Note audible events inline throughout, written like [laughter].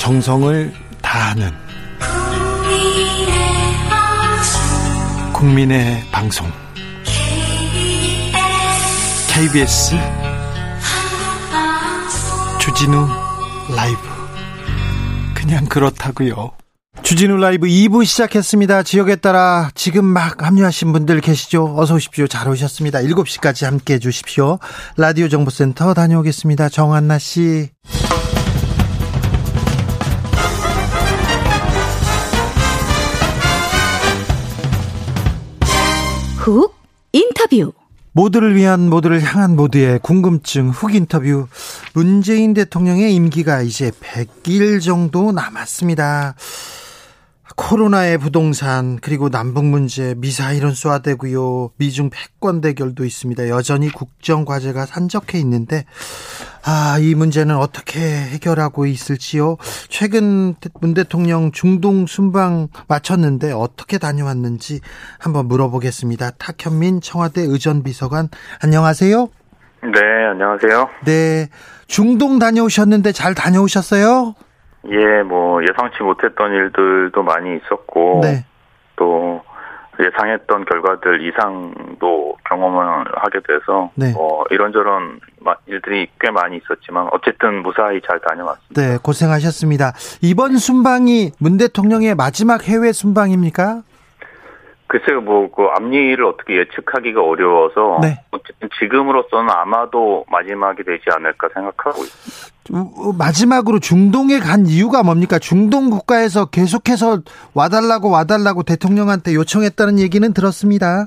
정성을 다하는 국민의 방송 KBS 주진우 라이브 그냥 그렇다고요. 주진우 라이브 2부 시작했습니다. 지역에 따라 지금 막 합류하신 분들 계시죠? 어서 오십시오. 잘 오셨습니다. 7시까지 함께 해 주십시오. 라디오 정보센터 다녀오겠습니다. 정한나 씨. 훅 인터뷰 모두를 위한 모두를 향한 모두의 궁금증 훅 인터뷰 문재인 대통령의 임기가 이제 100일 정도 남았습니다. 코로나의 부동산 그리고 남북 문제 미사일은 쏘아대고요. 미중 패권 대결도 있습니다. 여전히 국정 과제가 산적해 있는데 아 이 문제는 어떻게 해결하고 있을지요? 최근 문 대통령 중동 순방 마쳤는데 어떻게 다녀왔는지 한번 물어보겠습니다. 탁현민 청와대 의전비서관 안녕하세요? 네 안녕하세요. 네 중동 다녀오셨는데 잘 다녀오셨어요? 예, 뭐 예상치 못했던 일들도 많이 있었고 네. 또 예상했던 결과들 이상도 경험을 하게 돼서 네. 뭐 이런저런 마- 일들이 꽤 많이 있었지만 어쨌든 무사히 잘 다녀왔습니다. 네, 고생하셨습니다. 이번 순방이 문 대통령의 마지막 해외 순방입니까? 글쎄요, 뭐 그 앞일을 어떻게 예측하기가 어려워서 네. 어쨌든 지금으로서는 아마도 마지막이 되지 않을까 생각하고 있습니다. 우- 마지막으로 중동에 간 이유가 뭡니까? 중동 국가에서 계속해서 와달라고 와달라고 대통령한테 요청했다는 얘기는 들었습니다.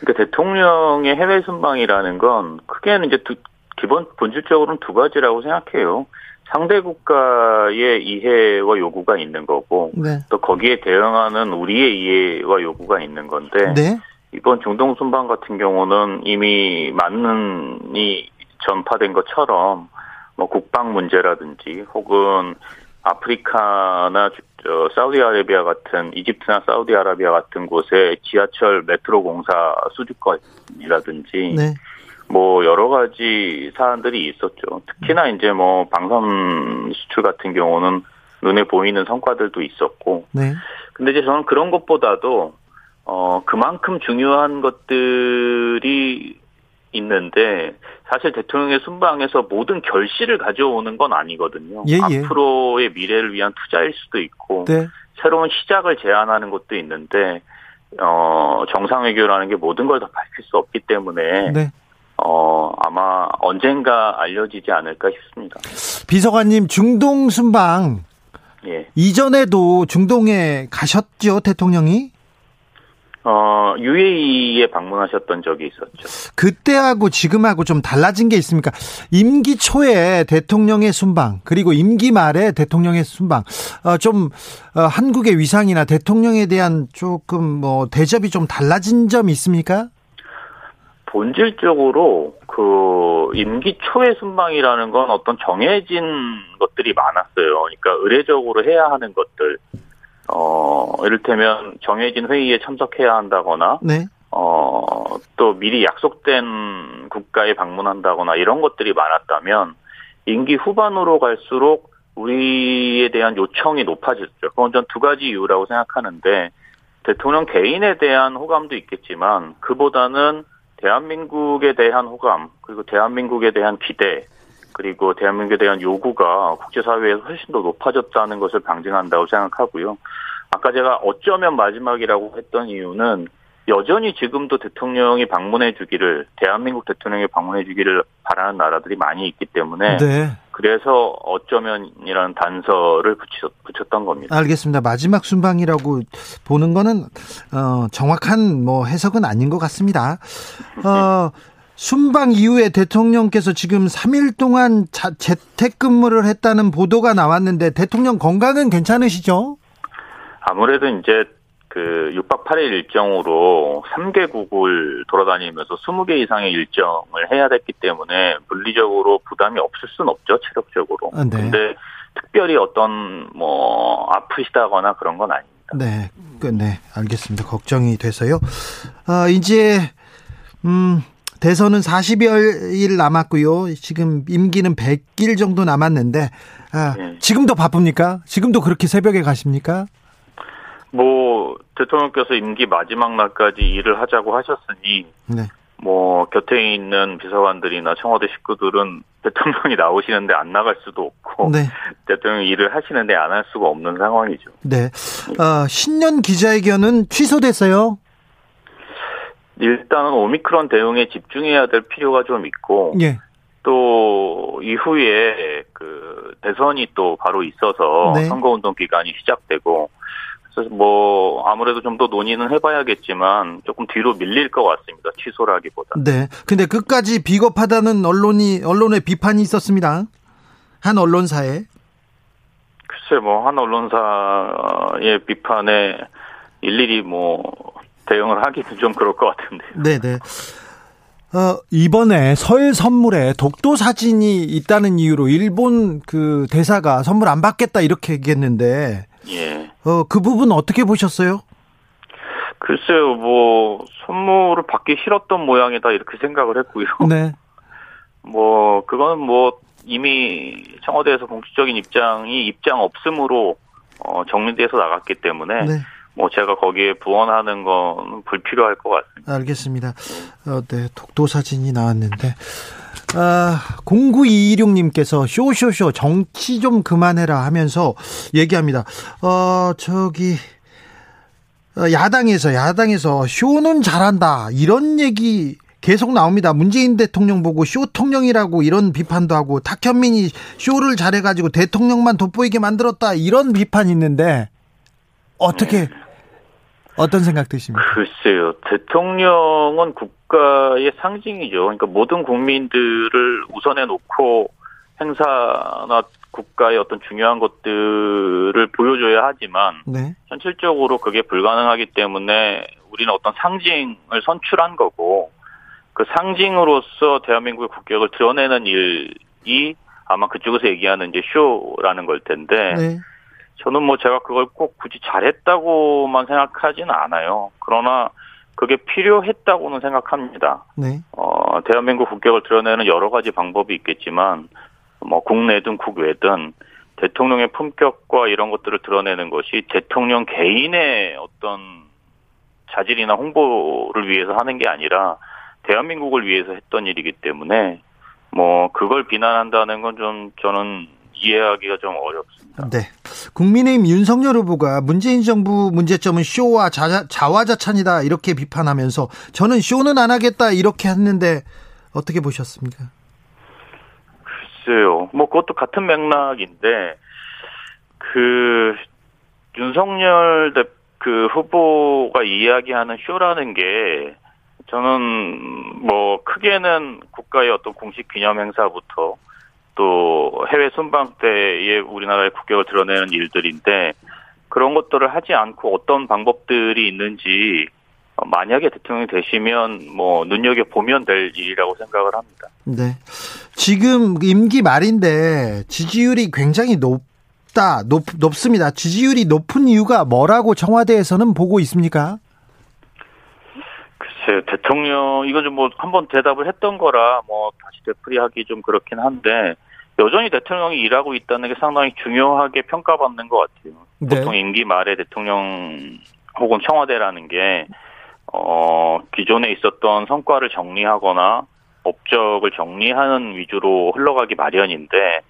그러니까 대통령의 해외 순방이라는 건 크게는 이제 두, 기본 본질적으로는 두 가지라고 생각해요. 상대 국가의 이해와 요구가 있는 거고 네. 또 거기에 대응하는 우리의 이해와 요구가 있는 건데 네. 이번 중동 순방 같은 경우는 이미 많은이 전파된 것처럼 뭐 국방 문제라든지 혹은 아프리카나 주- 저 사우디아라비아 같은 이집트나 사우디아라비아 같은 곳에 지하철 메트로 공사 수주권이라든지 네. 뭐 여러 가지 사안들이 있었죠. 특히나 이제 뭐 방산 수출 같은 경우는 눈에 보이는 성과들도 있었고 네. 근데 이제 저는 그런 것보다도 어 그만큼 중요한 것들이 있는데 사실 대통령의 순방에서 모든 결실을 가져오는 건 아니거든요. 예, 예. 앞으로의 미래를 위한 투자일 수도 있고 네. 새로운 시작을 제안하는 것도 있는데 어 정상외교라는 게 모든 걸 다 밝힐 수 없기 때문에 네. 어 아마 언젠가 알려지지 않을까 싶습니다. 비서관님 중동 순방 예. 이전에도 중동에 가셨죠, 대통령이? 어 UAE에 방문하셨던 적이 있었죠. 그때하고 지금하고 좀 달라진 게 있습니까? 임기 초에 대통령의 순방 그리고 임기 말에 대통령의 순방 어, 좀 어, 한국의 위상이나 대통령에 대한 조금 뭐 대접이 좀 달라진 점이 있습니까? 본질적으로 그 임기 초의 순방이라는 건 어떤 정해진 것들이 많았어요. 그러니까 의례적으로 해야 하는 것들. 어, 이를테면 정해진 회의에 참석해야 한다거나 네, 어, 또 미리 약속된 국가에 방문한다거나 이런 것들이 많았다면 임기 후반으로 갈수록 우리에 대한 요청이 높아졌죠. 그건 전 두 가지 이유라고 생각하는데 대통령 개인에 대한 호감도 있겠지만 그보다는 대한민국에 대한 호감 그리고 대한민국에 대한 기대 그리고 대한민국에 대한 요구가 국제사회에서 훨씬 더 높아졌다는 것을 방증한다고 생각하고요. 아까 제가 어쩌면 마지막이라고 했던 이유는 여전히 지금도 대통령이 방문해 주기를 대한민국 대통령이 방문해 주기를 바라는 나라들이 많이 있기 때문에 네, 그래서 어쩌면이라는 단서를 붙였, 붙였 던 겁니다. 알겠습니다. 마지막 순방이라고 보는 거는 어, 정확한 뭐 해석은 아닌 것 같습니다. 어, 순방 이후에 대통령께서 지금 3일 동안 자, 재택근무를 했다는 보도가 나왔는데 대통령 건강은 괜찮으시죠? 아무래도 이제 그 6박 8일 일정으로 3개국을 돌아다니면서 20개 이상의 일정을 해야 됐기 때문에 물리적으로 부담이 없을 순 없죠, 체력적으로. 아, 네. 근데 특별히 어떤 뭐 아프시다거나 그런 건 아닙니다. 네, 그, 네, 알겠습니다. 걱정이 돼서요. 어, 이제 음, 대선은 40여일 남았고요. 지금 임기는 100일 정도 남았는데 아, 네. 지금도 바쁩니까? 지금도 그렇게 새벽에 가십니까? 뭐 대통령께서 임기 마지막 날까지 일을 하자고 하셨으니 네. 뭐 곁에 있는 비서관들이나 청와대 식구들은 대통령이 나오시는데 안 나갈 수도 없고 네. 대통령이 일을 하시는데 안 할 수가 없는 상황이죠. 네. 어, 신년 기자회견은 취소됐어요. 일단은 오미크론 대응에 집중해야 될 필요가 좀 있고 예. 또 이후에 그 대선이 또 바로 있어서 네. 선거운동 기간이 시작되고 그래서 뭐 아무래도 좀 더 논의는 해봐야겠지만 조금 뒤로 밀릴 것 같습니다. 취소라기보다. 네. 근데 끝까지 비겁하다는 언론이 언론의 비판이 있었습니다. 한 언론사에. 글쎄 뭐 한 언론사의 비판에 일일이 뭐 대응을 하기는 좀 그럴 것 같은데. 네 네. 어, 이번에 설 선물에 독도 사진이 있다는 이유로 일본 그 대사가 선물 안 받겠다 이렇게 얘기했는데 예. 어, 그 부분 어떻게 보셨어요? 글쎄요, 뭐, 선물을 받기 싫었던 모양이다, 이렇게 생각을 했고요. [laughs] 네. 뭐, 그건 뭐, 이미 청와대에서 공식적인 입장이 입장 없음으로, 어, 정리돼서 나갔기 때문에, 네. 뭐, 제가 거기에 부원하는 건 불필요할 것 같습니다. 알겠습니다. 어, 네, 독도 사진이 나왔는데, 아, 0926님께서 쇼쇼쇼 정치 좀 그만해라 하면서 얘기합니다. 어, 저기, 어, 야당에서, 야당에서 쇼는 잘한다. 이런 얘기 계속 나옵니다. 문재인 대통령 보고 쇼통령이라고 이런 비판도 하고 탁현민이 쇼를 잘해가지고 대통령만 돋보이게 만들었다. 이런 비판이 있는데 어떻게 네. 어떤 생각 드십니까? 글쎄요. 대통령은 국가의 상징이죠. 그러니까 모든 국민들을 우선해 놓고 행사나 국가의 어떤 중요한 것들을 보여줘야 하지만 네. 현실적으로 그게 불가능하기 때문에 우리는 어떤 상징을 선출한 거고 그 상징으로서 대한민국의 국격을 드러내는 일이 아마 그쪽에서 얘기하는 이제 쇼라는 걸 텐데 네. 저는 뭐 제가 그걸 꼭 굳이 잘했다고만 생각하지는 않아요. 그러나 그게 필요했다고는 생각합니다. 네. 어, 대한민국 국격을 드러내는 여러 가지 방법이 있겠지만, 뭐, 국내든 국외든 대통령의 품격과 이런 것들을 드러내는 것이 대통령 개인의 어떤 자질이나 홍보를 위해서 하는 게 아니라 대한민국을 위해서 했던 일이기 때문에 뭐, 그걸 비난한다는 건 좀 저는 이해하기가 좀 어렵습니다. 네. 국민의힘 윤석열 후보가 문재인 정부 문제점은 쇼와 자, 자화자찬이다 이렇게 비판하면서 저는 쇼는 안 하겠다 이렇게 했는데 어떻게 보셨습니까? 글쎄요. 뭐 그것도 같은 맥락인데 그 윤석열 대, 그 후보가 이야기하는 쇼라는 게 저는 뭐 크게는 국가의 어떤 공식 기념 행사부터 또 해외 순방 때에 우리나라의 국격을 드러내는 일들인데 그런 것들을 하지 않고 어떤 방법들이 있는지 만약에 대통령이 되시면 뭐 눈여겨 보면 될 일이라고 생각을 합니다. 네. 지금 임기 말인데 지지율이 굉장히 높다, 높, 높습니다. 지지율이 높은 이유가 뭐라고 청와대에서는 보고 있습니까? 글쎄 대통령 이거 좀뭐 한번 대답을 했던 거라 뭐 다시 되풀이하기 좀 그렇긴 한데 여전히 대통령이 일하고 있다는 게 상당히 중요하게 평가받는 것 같아요. 네. 보통 임기 말에 대통령 혹은 청와대라는 게 어, 기존에 있었던 성과를 정리하거나 업적을 정리하는 위주로 흘러가기 마련인데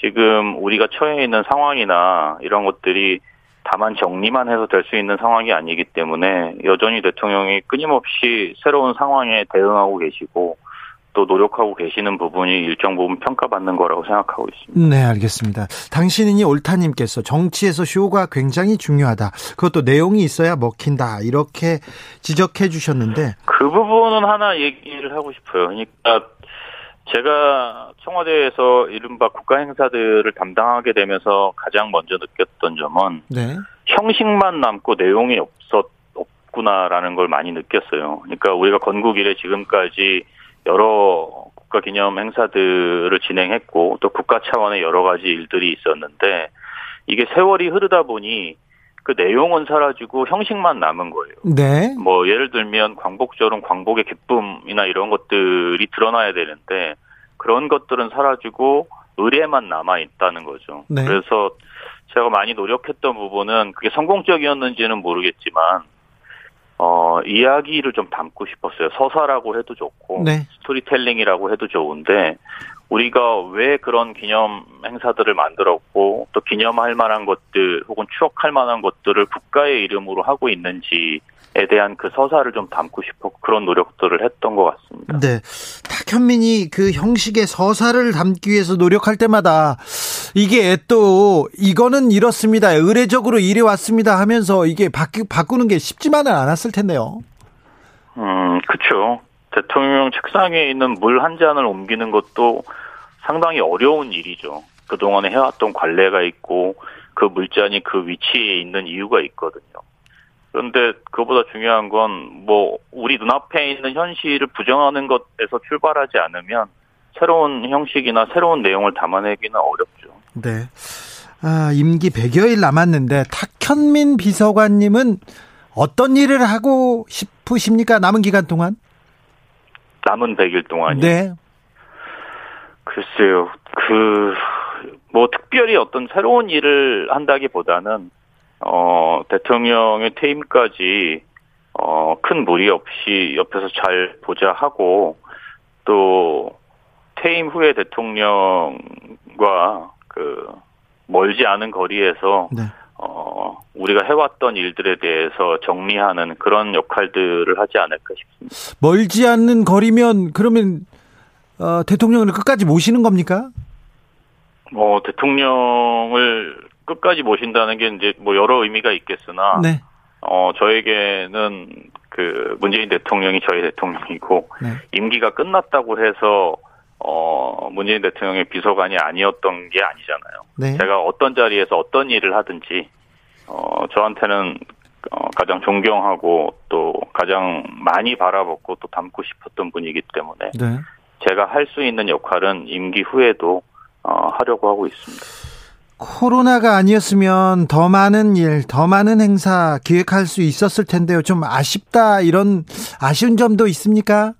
지금 우리가 처해 있는 상황이나 이런 것들이 다만 정리만 해서 될 수 있는 상황이 아니기 때문에 여전히 대통령이 끊임없이 새로운 상황에 대응하고 계시고 또 노력하고 계시는 부분이 일정 부분 평가받는 거라고 생각하고 있습니다. 네, 알겠습니다. 당신이 옳다님께서 정치에서 쇼가 굉장히 중요하다. 그것도 내용이 있어야 먹힌다. 이렇게 지적해 주셨는데 그 부분은 하나 얘기를 하고 싶어요. 그러니까 제가 청와대에서 이른바 국가 행사들을 담당하게 되면서 가장 먼저 느꼈던 점은 네. 형식만 남고 내용이 없었 없구나라는 걸 많이 느꼈어요. 그러니까 우리가 건국 이래 지금까지 여러 국가 기념 행사들을 진행했고 또 국가 차원의 여러 가지 일들이 있었는데 이게 세월이 흐르다 보니 그 내용은 사라지고 형식만 남은 거예요. 네. 뭐 예를 들면 광복절은 광복의 기쁨이나 이런 것들이 드러나야 되는데 그런 것들은 사라지고 의례만 남아 있다는 거죠. 네. 그래서 제가 많이 노력했던 부분은 그게 성공적이었는지는 모르겠지만 어 이야기를 좀 담고 싶었어요. 서사라고 해도 좋고 네. 스토리텔링이라고 해도 좋은데 우리가 왜 그런 기념 행사들을 만들었고 또 기념할 만한 것들 혹은 추억할 만한 것들을 국가의 이름으로 하고 있는지에 대한 그 서사를 좀 담고 싶어 그런 노력들을 했던 것 같습니다. 네. 탁현민이 그 형식의 서사를 담기 위해서 노력할 때마다 이게 또 이거는 이렇습니다. 의례적으로 이래 왔습니다 하면서 이게 바꾸, 바꾸는 게 쉽지만은 않았을 텐데요. 음, 그렇죠. 대통령 책상에 있는 물 한 잔을 옮기는 것도 상당히 어려운 일이죠. 그동안에 해왔던 관례가 있고 그 물잔이 그 위치에 있는 이유가 있거든요. 그런데 그보다 중요한 건 뭐 우리 눈앞에 있는 현실을 부정하는 것에서 출발하지 않으면 새로운 형식이나 새로운 내용을 담아내기는 어렵죠. 네. 아, 임기 100여일 남았는데 탁현민 비서관님은 어떤 일을 하고 싶으십니까? 남은 기간 동안? 남은 100일 동안요. 네. 글쎄요. 그, 뭐, 특별히 어떤 새로운 일을 한다기 보다는, 어, 대통령의 퇴임까지, 어, 큰 무리 없이 옆에서 잘 보자 하고, 또, 퇴임 후에 대통령과 그, 멀지 않은 거리에서, 네. 어, 우리가 해왔던 일들에 대해서 정리하는 그런 역할들을 하지 않을까 싶습니다. 멀지 않는 거리면 그러면 어, 대통령을 끝까지 모시는 겁니까? 뭐 대통령을 끝까지 모신다는 게 이제 뭐 여러 의미가 있겠으나 네. 어 저에게는 그 문재인 대통령이 저희 대통령이고 네. 임기가 끝났다고 해서 어 문재인 대통령의 비서관이 아니었던 게 아니잖아요. 네. 제가 어떤 자리에서 어떤 일을 하든지 어 저한테는 어, 가장 존경하고 또 가장 많이 바라보고 또 닮고 싶었던 분이기 때문에 네. 제가 할 수 있는 역할은 임기 후에도 어, 하려고 하고 있습니다. 코로나가 아니었으면 더 많은 일, 더 많은 행사 기획할 수 있었을 텐데요. 좀 아쉽다 이런 아쉬운 점도 있습니까?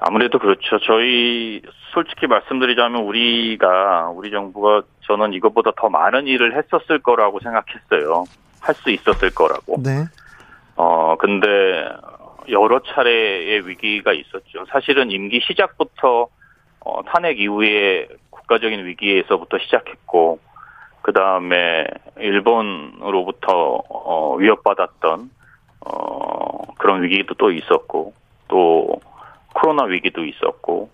아무래도 그렇죠. 저희 솔직히 말씀드리자면 우리가 우리 정부가 저는 이것보다 더 많은 일을 했었을 거라고 생각했어요. 할 수 있었을 거라고. 네. 어 근데 여러 차례의 위기가 있었죠. 사실은 임기 시작부터 어, 탄핵 이후에 국가적인 위기에서부터 시작했고 그 다음에 일본으로부터 어, 위협받았던 어, 그런 위기도 또 있었고 또 코로나 위기도 있었고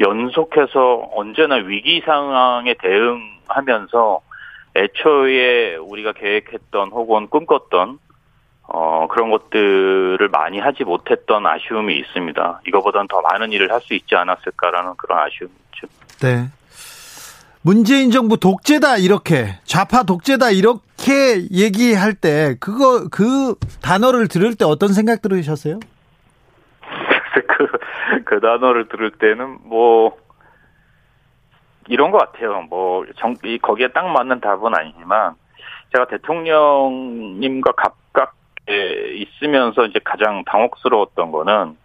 연속해서 언제나 위기 상황에 대응 하면서 애초에 우리가 계획했던 혹은 꿈꿨던 어, 그런 것들을 많이 하지 못했던 아쉬움이 있습니다. 이거보다는 더 많은 일을 할 수 있지 않았을까라는 그런 아쉬움이 있죠. 네. 문재인 정부 독재다 이렇게 좌파 독재다 이렇게 얘기할 때 그거 그 단어를 들을 때 어떤 생각 들으셨어요? [laughs] 그, 그 단어를 들을 때는 뭐, 이런 것 같아요. 뭐, 정, 이, 거기에 딱 맞는 답은 아니지만, 제가 대통령님과 가깝게 있으면서 이제 가장 당혹스러웠던 거는,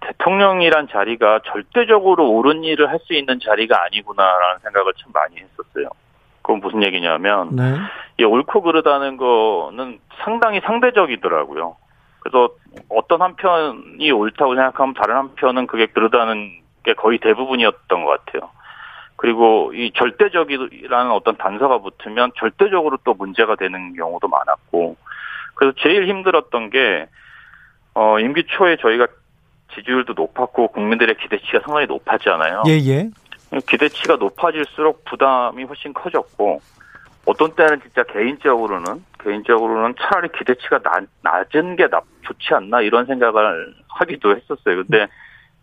대통령이란 자리가 절대적으로 옳은 일을 할 수 있는 자리가 아니구나라는 생각을 참 많이 했었어요. 그건 무슨 얘기냐면, 네. 이 옳고 그르다는 거는 상당히 상대적이더라고요. 그래서 어떤 한편이 옳다고 생각하면 다른 한편은 그게 그르다는 게 거의 대부분이었던 것 같아요. 그리고 이 절대적이라는 어떤 단서가 붙으면 절대적으로 또 문제가 되는 경우도 많았고, 그래서 제일 힘들었던 게, 어, 임기 초에 저희가 지지율도 높았고 국민들의 기대치가 상당히 높았잖아요. 예, 예. 기대치가 높아질수록 부담이 훨씬 커졌고 어떤 때는 진짜 개인적으로는 개인적으로는 차라리 기대치가 낮, 낮은 게 나, 좋지 않나 이런 생각을 하기도 했었어요. 근데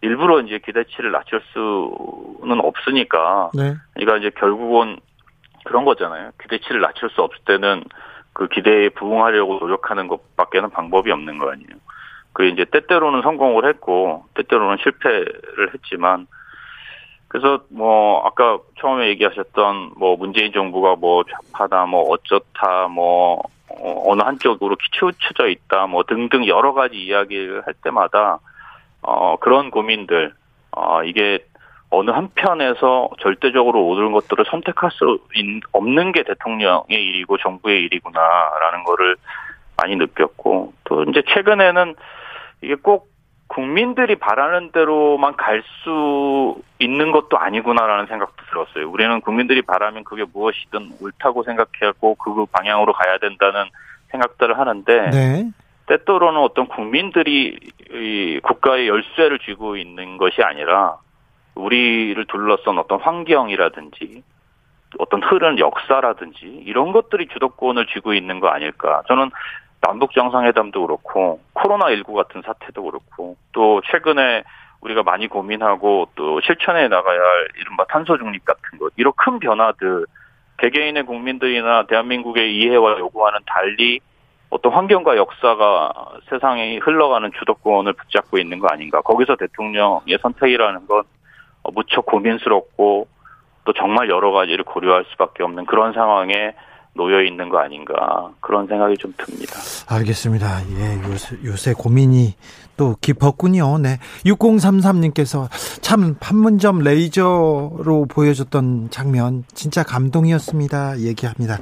일부러 이제 기대치를 낮출 수는 없으니까 네. 그러니까 이제 결국은 그런 거잖아요. 기대치를 낮출 수 없을 때는 그 기대에 부응하려고 노력하는 것밖에는 방법이 없는 거 아니에요. 그 이제 때때로는 성공을 했고 때때로는 실패를 했지만 그래서 뭐 아까 처음에 얘기하셨던 뭐 문재인 정부가 뭐 좌파다 뭐 어쩌다 뭐 어, 어느 한쪽으로 치우쳐져 있다, 뭐 등등 여러 가지 이야기를 할 때마다 어, 그런 고민들, 어, 이게 어느 한편에서 절대적으로 옳은 것들을 선택할 수 없는 게 대통령의 일이고 정부의 일이구나라는 거를 많이 느꼈고 또 이제 최근에는 이게 꼭 국민들이 바라는 대로만 갈 수 있는 것도 아니구나라는 생각도 들었어요. 우리는 국민들이 바라면 그게 무엇이든 옳다고 생각하고 그 방향으로 가야 된다는 생각들을 하는데 네. 때때로는 어떤 국민들이 이 국가의 열쇠를 쥐고 있는 것이 아니라 우리를 둘러싼 어떤 환경이라든지 어떤 흐르는 역사라든지 이런 것들이 주도권을 쥐고 있는 거 아닐까. 저는 남북 정상회담도 그렇고 코로나19 같은 사태도 그렇고 또 최근에 우리가 많이 고민하고 또 실천해 나가야 할 이른바 탄소 중립 같은 것 이런 큰 변화들 개개인의 국민들이나 대한민국의 이해와 요구와는 달리 어떤 환경과 역사가 세상에 흘러가는 주도권을 붙잡고 있는 거 아닌가. 거기서 대통령의 선택이라는 건 무척 고민스럽고 또 정말 여러 가지를 고려할 수밖에 없는 그런 상황에 놓여 있는 거 아닌가 그런 생각이 좀 듭니다. 알겠습니다. 예, 요새, 요새 고민이 또 깊었군요. 네. 6033님께서 참 판문점 레이저로 보여줬던 장면 진짜 감동이었습니다. 얘기합니다.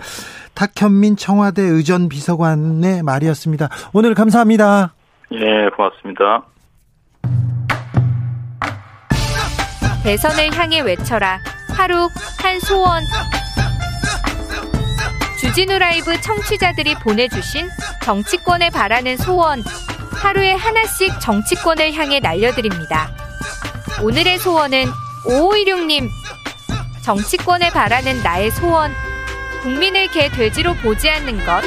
탁현민 청와대 의전 비서관의 말이었습니다. 오늘 감사합니다. 예, 고맙습니다. 대선을 향해 외쳐라. 하루 한 소원. 주진우 라이브 청취자들이 보내주신 정치권에 바라는 소원 하루에 하나씩 정치권을 향해 날려드립니다. 오늘의 소원은 5516님 정치권에 바라는 나의 소원 국민을 개 돼지로 보지 않는 것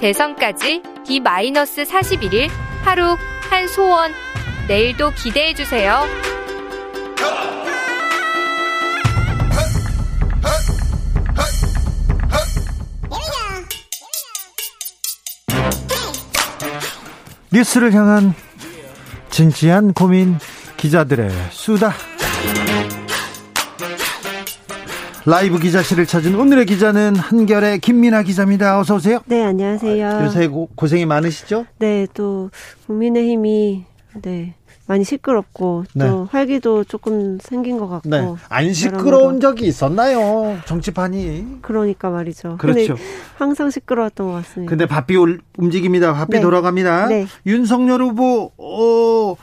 대선까지 D-41일 하루 한 소원 내일도 기대해주세요. 뉴스를 향한 진지한 고민 기자들의 수다. 라이브 기자실을 찾은 오늘의 기자는 한결의 김민아 기자입니다. 어서 오세요. 네, 안녕하세요. 요새 고, 고생이 많으시죠? 네, 또 국민의힘이 네 많이 시끄럽고 또 네. 활기도 조금 생긴 것 같고 네. 안 시끄러운 적이 있었나요 정치판이 그러니까 말이죠 그렇죠 항상 시끄러웠던 것 같습니다 근데 바삐 움직입니다 바삐 네. 돌아갑니다 네. 윤석열 후보 어,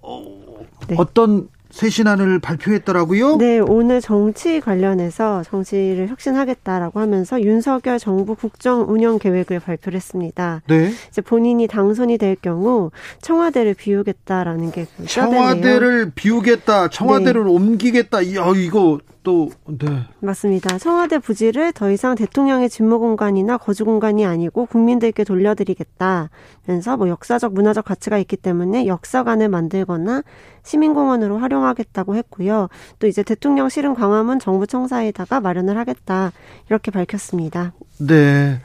어, 네. 어떤 새 신안을 발표했더라고요. 네, 오늘 정치 관련해서 정치를 혁신하겠다라고 하면서 윤석열 정부 국정 운영 계획을 발표를 했습니다. 네. 이제 본인이 당선이 될 경우 청와대를 비우겠다라는 게 그 청와대를 비우겠다, 청와대를 네. 옮기겠다. 야, 이거 또 네. 맞습니다. 청와대 부지를 더 이상 대통령의 직무 공간이나 거주 공간이 아니고 국민들께 돌려드리겠다면서 뭐 역사적 문화적 가치가 있기 때문에 역사관을 만들거나 시민공원으로 활용하겠다고 했고요. 또 이제 대통령 실은 광화문 정부 청사에다가 마련을 하겠다 이렇게 밝혔습니다. 네.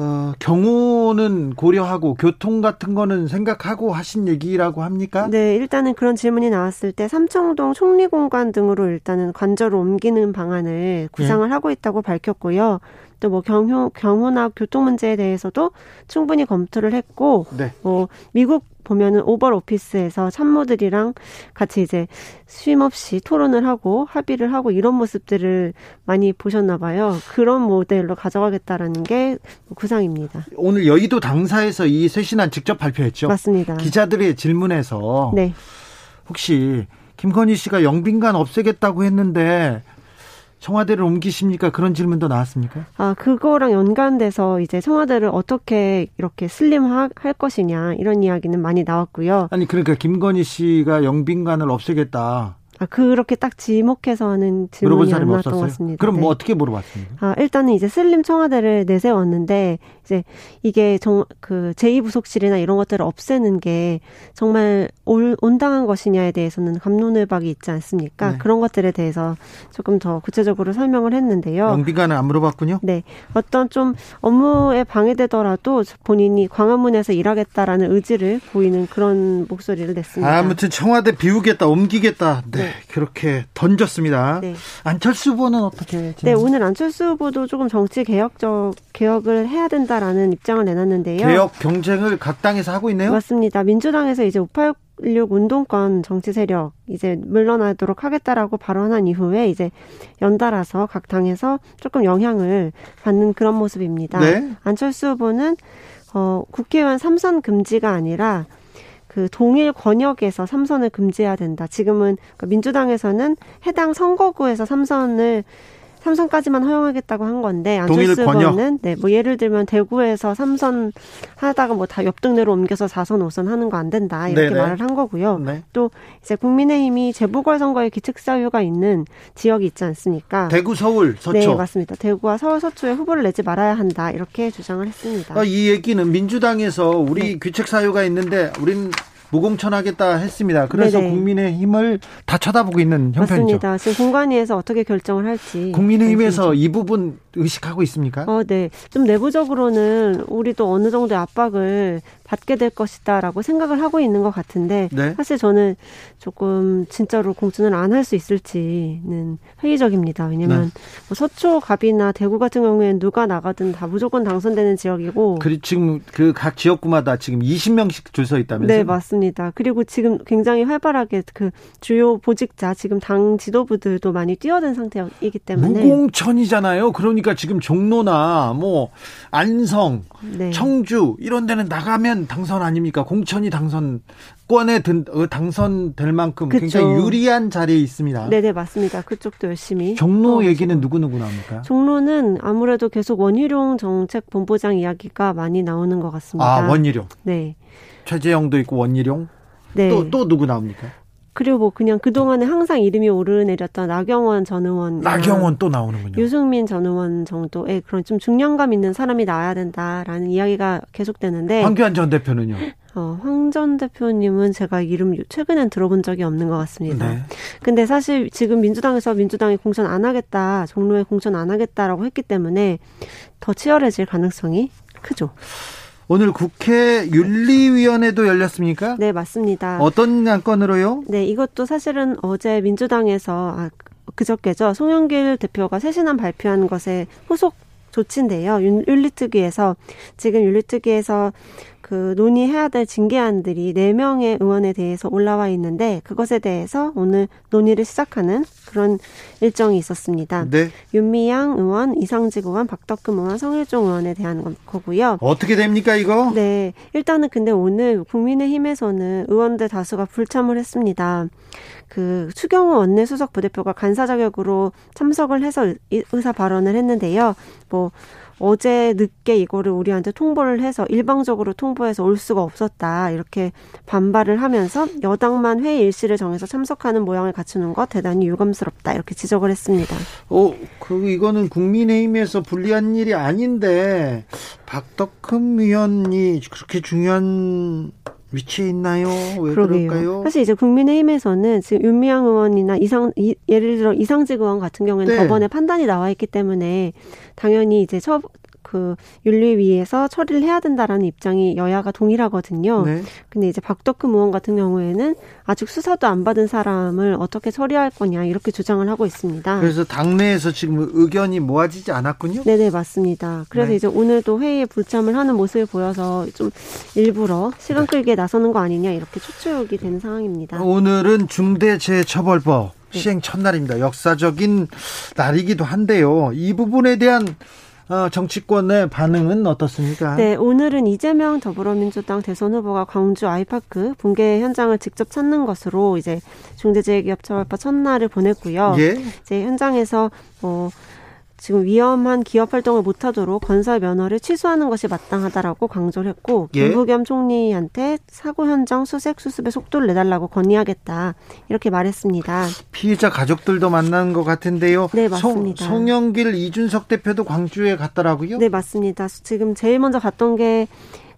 어, 경호는 고려하고 교통 같은 거는 생각하고 하신 얘기라고 합니까? 네, 일단은 그런 질문이 나왔을 때 삼청동 총리공간 등으로 일단은 관저를 옮기는 방안을 구상을 네. 하고 있다고 밝혔고요. 또 뭐 경호 경호나 교통 문제에 대해서도 충분히 검토를 했고, 네. 뭐 미국 보면은 오벌 오피스에서 참모들이랑 같이 이제 쉼 없이 토론을 하고 합의를 하고 이런 모습들을 많이 보셨나 봐요. 그런 모델로 가져가겠다라는 게 구상입니다. 오늘 여의도 당사에서 이 쇄신안 직접 발표했죠. 맞습니다. 기자들의 질문에서 네. 혹시 김건희 씨가 영빈관 없애겠다고 했는데 청와대를 옮기십니까? 그런 질문도 나왔습니까? 아, 그거랑 연관돼서 이제 청와대를 어떻게 이렇게 슬림할 것이냐 이런 이야기는 많이 나왔고요. 아니 그러니까 김건희 씨가 영빈관을 없애겠다. 아, 그렇게 딱 지목해서 하는 질문이 안 나왔던 것 같습니다. 그럼 뭐 네. 어떻게 물어봤습니까? 아, 일단은 이제 슬림 청와대를 내세웠는데 이제 이게 정, 그 제2 부속실이나 이런 것들을 없애는 게 정말 올, 온당한 것이냐에 대해서는 감론을박이 있지 않습니까? 네. 그런 것들에 대해서 조금 더 구체적으로 설명을 했는데요. 영비관은 안 물어봤군요. 네. 어떤 좀 업무에 방해되더라도 본인이 광화문에서 일하겠다라는 의지를 보이는 그런 목소리를 냈습니다. 아무튼 청와대 비우겠다, 옮기겠다. 네. 네, 그렇게 던졌습니다. 네. 안철수 후보는 어떻게? 네, 오늘 안철수 후보도 조금 정치 개혁적 개혁을 해야 된다라는 입장을 내놨는데요. 개혁 경쟁을 각 당에서 하고 있네요. 맞습니다. 민주당에서 이제 586 운동권 정치 세력 이제 물러나도록 하겠다라고 발언한 이후에 이제 연달아서 각 당에서 조금 영향을 받는 그런 모습입니다. 네. 안철수 후보는 어, 국회의원 삼선 금지가 아니라 그 동일 권역에서 삼선을 금지해야 된다. 지금은 그러니까 민주당에서는 해당 선거구에서 삼선을 삼선까지만 허용하겠다고 한 건데 안철수 후보는 네, 뭐 예를 들면 대구에서 삼선 하다가 뭐 다 옆등내로 옮겨서 사선 오선 하는 거 안 된다 이렇게 네네. 말을 한 거고요. 네. 또 이제 국민의힘이 재보궐 선거에 기책 사유가 있는 지역이 있지 않습니까? 대구, 서울, 서초. 네, 맞습니다. 대구와 서울, 서초에 후보를 내지 말아야 한다 이렇게 주장을 했습니다. 아, 이 얘기는 민주당에서 우리 네. 귀책 사유가 있는데 우리는 무공천하겠다 했습니다. 그래서 네네. 국민의힘을 다 쳐다보고 있는 형편이죠. 맞습니다. 지금 공관위에서 어떻게 결정을 할지. 국민의힘에서 이 부분 의식하고 있습니까? 어, 네. 좀 내부적으로는 우리도 어느 정도의 압박을 받게 될 것이다라고 생각을 하고 있는 것 같은데 네? 사실 저는 조금 진짜로 공천을 안 할 수 있을지는 회의적입니다. 왜냐하면 네. 뭐 서초 갑이나 대구 같은 경우에는 누가 나가든 다 무조건 당선되는 지역이고 그리고 지금 그 각 지역구마다 지금 20명씩 줄 서 있다면서요? 네, 맞습니다. 그리고 지금 굉장히 활발하게 그 주요 보직자 지금 당 지도부들도 많이 뛰어든 상태이기 때문에 무공천이잖아요. 그러니까 지금 종로나 뭐 안성, 네. 청주 이런 데는 나가면 당선 아닙니까? 공천이 당선권에 든, 어, 당선될 만큼 그쵸. 굉장히 유리한 자리에 있습니다. 네네 맞습니다. 그쪽도 열심히. 종로 얘기는 누구 누구 나옵니까? 종로는 아무래도 계속 원희룡 정책본부장 이야기가 많이 나오는 것 같습니다. 아 원희룡. 네. 최재형도 있고 원희룡. 네. 또, 또 누구 나옵니까? 그리고 뭐 그냥 그동안에 항상 이름이 오르내렸던 나경원 전 의원. 나경원 또 나오는군요. 유승민 전 의원 정도의 그런 좀 중량감 있는 사람이 나와야 된다라는 이야기가 계속되는데. 황교안 전 대표는요? 어, 황 전 대표님은 제가 이름 최근엔 들어본 적이 없는 것 같습니다. 네. 근데 사실 지금 민주당에서 민주당이 공천 안 하겠다, 종로에 공천 안 하겠다라고 했기 때문에 더 치열해질 가능성이 크죠. 오늘 국회 윤리위원회도 열렸습니까? 네, 맞습니다. 어떤 안건으로요? 네, 이것도 사실은 어제 민주당에서 아, 그저께죠. 송영길 대표가 새신안 발표한 것에 후속 조치인데요. 윤리특위에서 지금 윤리특위에서 그 논의해야 될 징계안들이 4명의 의원에 대해서 올라와 있는데 그것에 대해서 오늘 논의를 시작하는 그런 일정이 있었습니다. 네. 윤미향 의원, 이상직 의원, 박덕금 의원, 성일종 의원에 대한 거고요. 어떻게 됩니까 이거? 네. 일단은 근데 오늘 국민의힘에서는 의원들 다수가 불참을 했습니다. 그 추경호 원내 수석 부대표가 간사 자격으로 참석을 해서 의사 발언을 했는데요. 뭐 어제 늦게 이거를 우리한테 통보를 해서 일방적으로 통보해서 올 수가 없었다. 이렇게 반발을 하면서 여당만 회의 일시를 정해서 참석하는 모양을 갖추는 것 대단히 유감스럽다. 이렇게 지적을 했습니다. 어, 그 이거는 국민의힘에서 불리한 일이 아닌데 박덕흠 위원이 그렇게 중요한 위치에 있나요? 왜 그러게요. 그럴까요? 사실 이제 국민의힘에서는 지금 윤미향 의원이나 이상 이, 예를 들어 이상직 의원 같은 경우에는 네. 법원의 판단이 나와 있기 때문에 당연히 이제 처 그 윤리위에서 처리를 해야 된다라는 입장이 여야가 동일하거든요. 네. 근데 이제 박덕흠 의원 같은 경우에는 아직 수사도 안 받은 사람을 어떻게 처리할 거냐 이렇게 주장을 하고 있습니다. 그래서 당내에서 지금 의견이 모아지지 않았군요. 네네 맞습니다. 그래서 네. 이제 오늘도 회의에 불참을 하는 모습을 보여서 좀 일부러 시간 네. 끌게 나서는 거 아니냐 이렇게 추측이 되는 상황입니다. 오늘은 중대재해처벌법 네. 시행 첫날입니다. 역사적인 날이기도 한데요. 이 부분에 대한 어, 정치권의 반응은 어떻습니까? 네, 오늘은 이재명 더불어민주당 대선 후보가 광주 아이파크 붕괴 현장을 직접 찾는 것으로 이제 중대재해기업처벌법 첫날을 보냈고요. 예? 이제 현장에서 뭐 지금 위험한 기업 활동을 못하도록 건설 면허를 취소하는 것이 마땅하다라고 강조를 했고 예? 김부겸 총리한테 사고 현장 수색 수습의 속도를 내달라고 건의하겠다 이렇게 말했습니다. 피해자 가족들도 만난 것 같은데요. 네 맞습니다. 송, 송영길 이준석 대표도 광주에 갔더라고요. 네 맞습니다. 지금 제일 먼저 갔던 게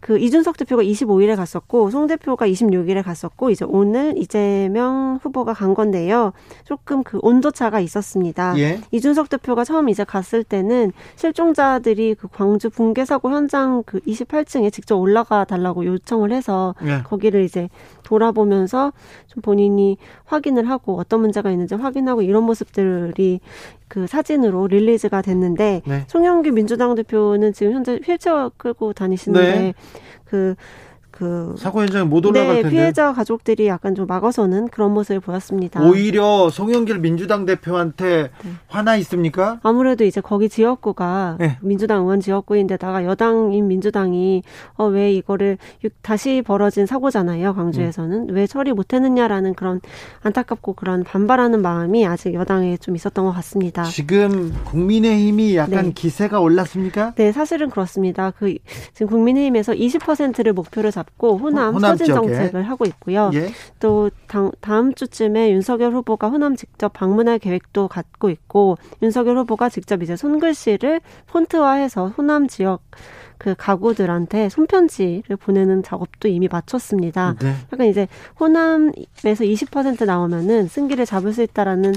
그그 이준석 대표가 25일에 갔었고 송 대표가 26일에 갔었고 이제 오늘 이재명 후보가 간 건데요. 조금 그 온도 차가 있었습니다. 예. 이준석 대표가 처음 이제 갔을 때는 실종자들이 그 광주 붕괴 사고 현장 그 28층에 직접 올라가 달라고 요청을 해서 예. 거기를 이제 돌아보면서 좀 본인이 확인을 하고 어떤 문제가 있는지 확인하고 이런 모습들이 그 사진으로 릴리즈가 됐는데 네. 송영기 민주당 대표는 지금 현재 휠체어 끌고 다니시는데 네. 그 그 사고 현장에 못 올라갈 네, 텐데 피해자 가족들이 약간 좀 막아서는 그런 모습을 보였습니다. 오히려 송영길 민주당 대표한테 네. 화나 있습니까? 아무래도 이제 거기 지역구가 네. 민주당 의원 지역구인데다가 여당인 민주당이 어, 왜 이거를 다시 벌어진 사고잖아요. 광주에서는 네. 왜 처리 못했느냐라는 그런 안타깝고 그런 반발하는 마음이 아직 여당에 좀 있었던 것 같습니다. 지금 국민의힘이 약간 네. 기세가 올랐습니까? 네, 사실은 그렇습니다. 그 지금 국민의힘에서 20%를 목표로 잡 잡고 호남, 호남 서진 지역에. 정책을 하고 있고요. 예. 또 당, 다음 주쯤에 윤석열 후보가 호남 직접 방문할 계획도 갖고 있고 윤석열 후보가 직접 이제 손글씨를 폰트화해서 호남 지역 그 가구들한테 손편지를 보내는 작업도 이미 마쳤습니다. 네. 약간 이제 호남에서 20% 나오면은 승기를 잡을 수 있다라는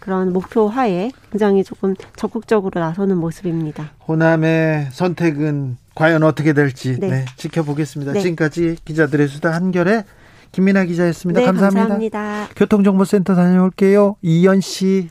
그런 목표 하에 굉장히 조금 적극적으로 나서는 모습입니다. 호남의 선택은 과연 어떻게 될지 네. 네, 지켜보겠습니다. 네. 지금까지 기자들의 수다 한결에 김민아 기자였습니다. 네, 감사합니다. 감사합니다. 교통정보센터 다녀올게요. 이현 씨.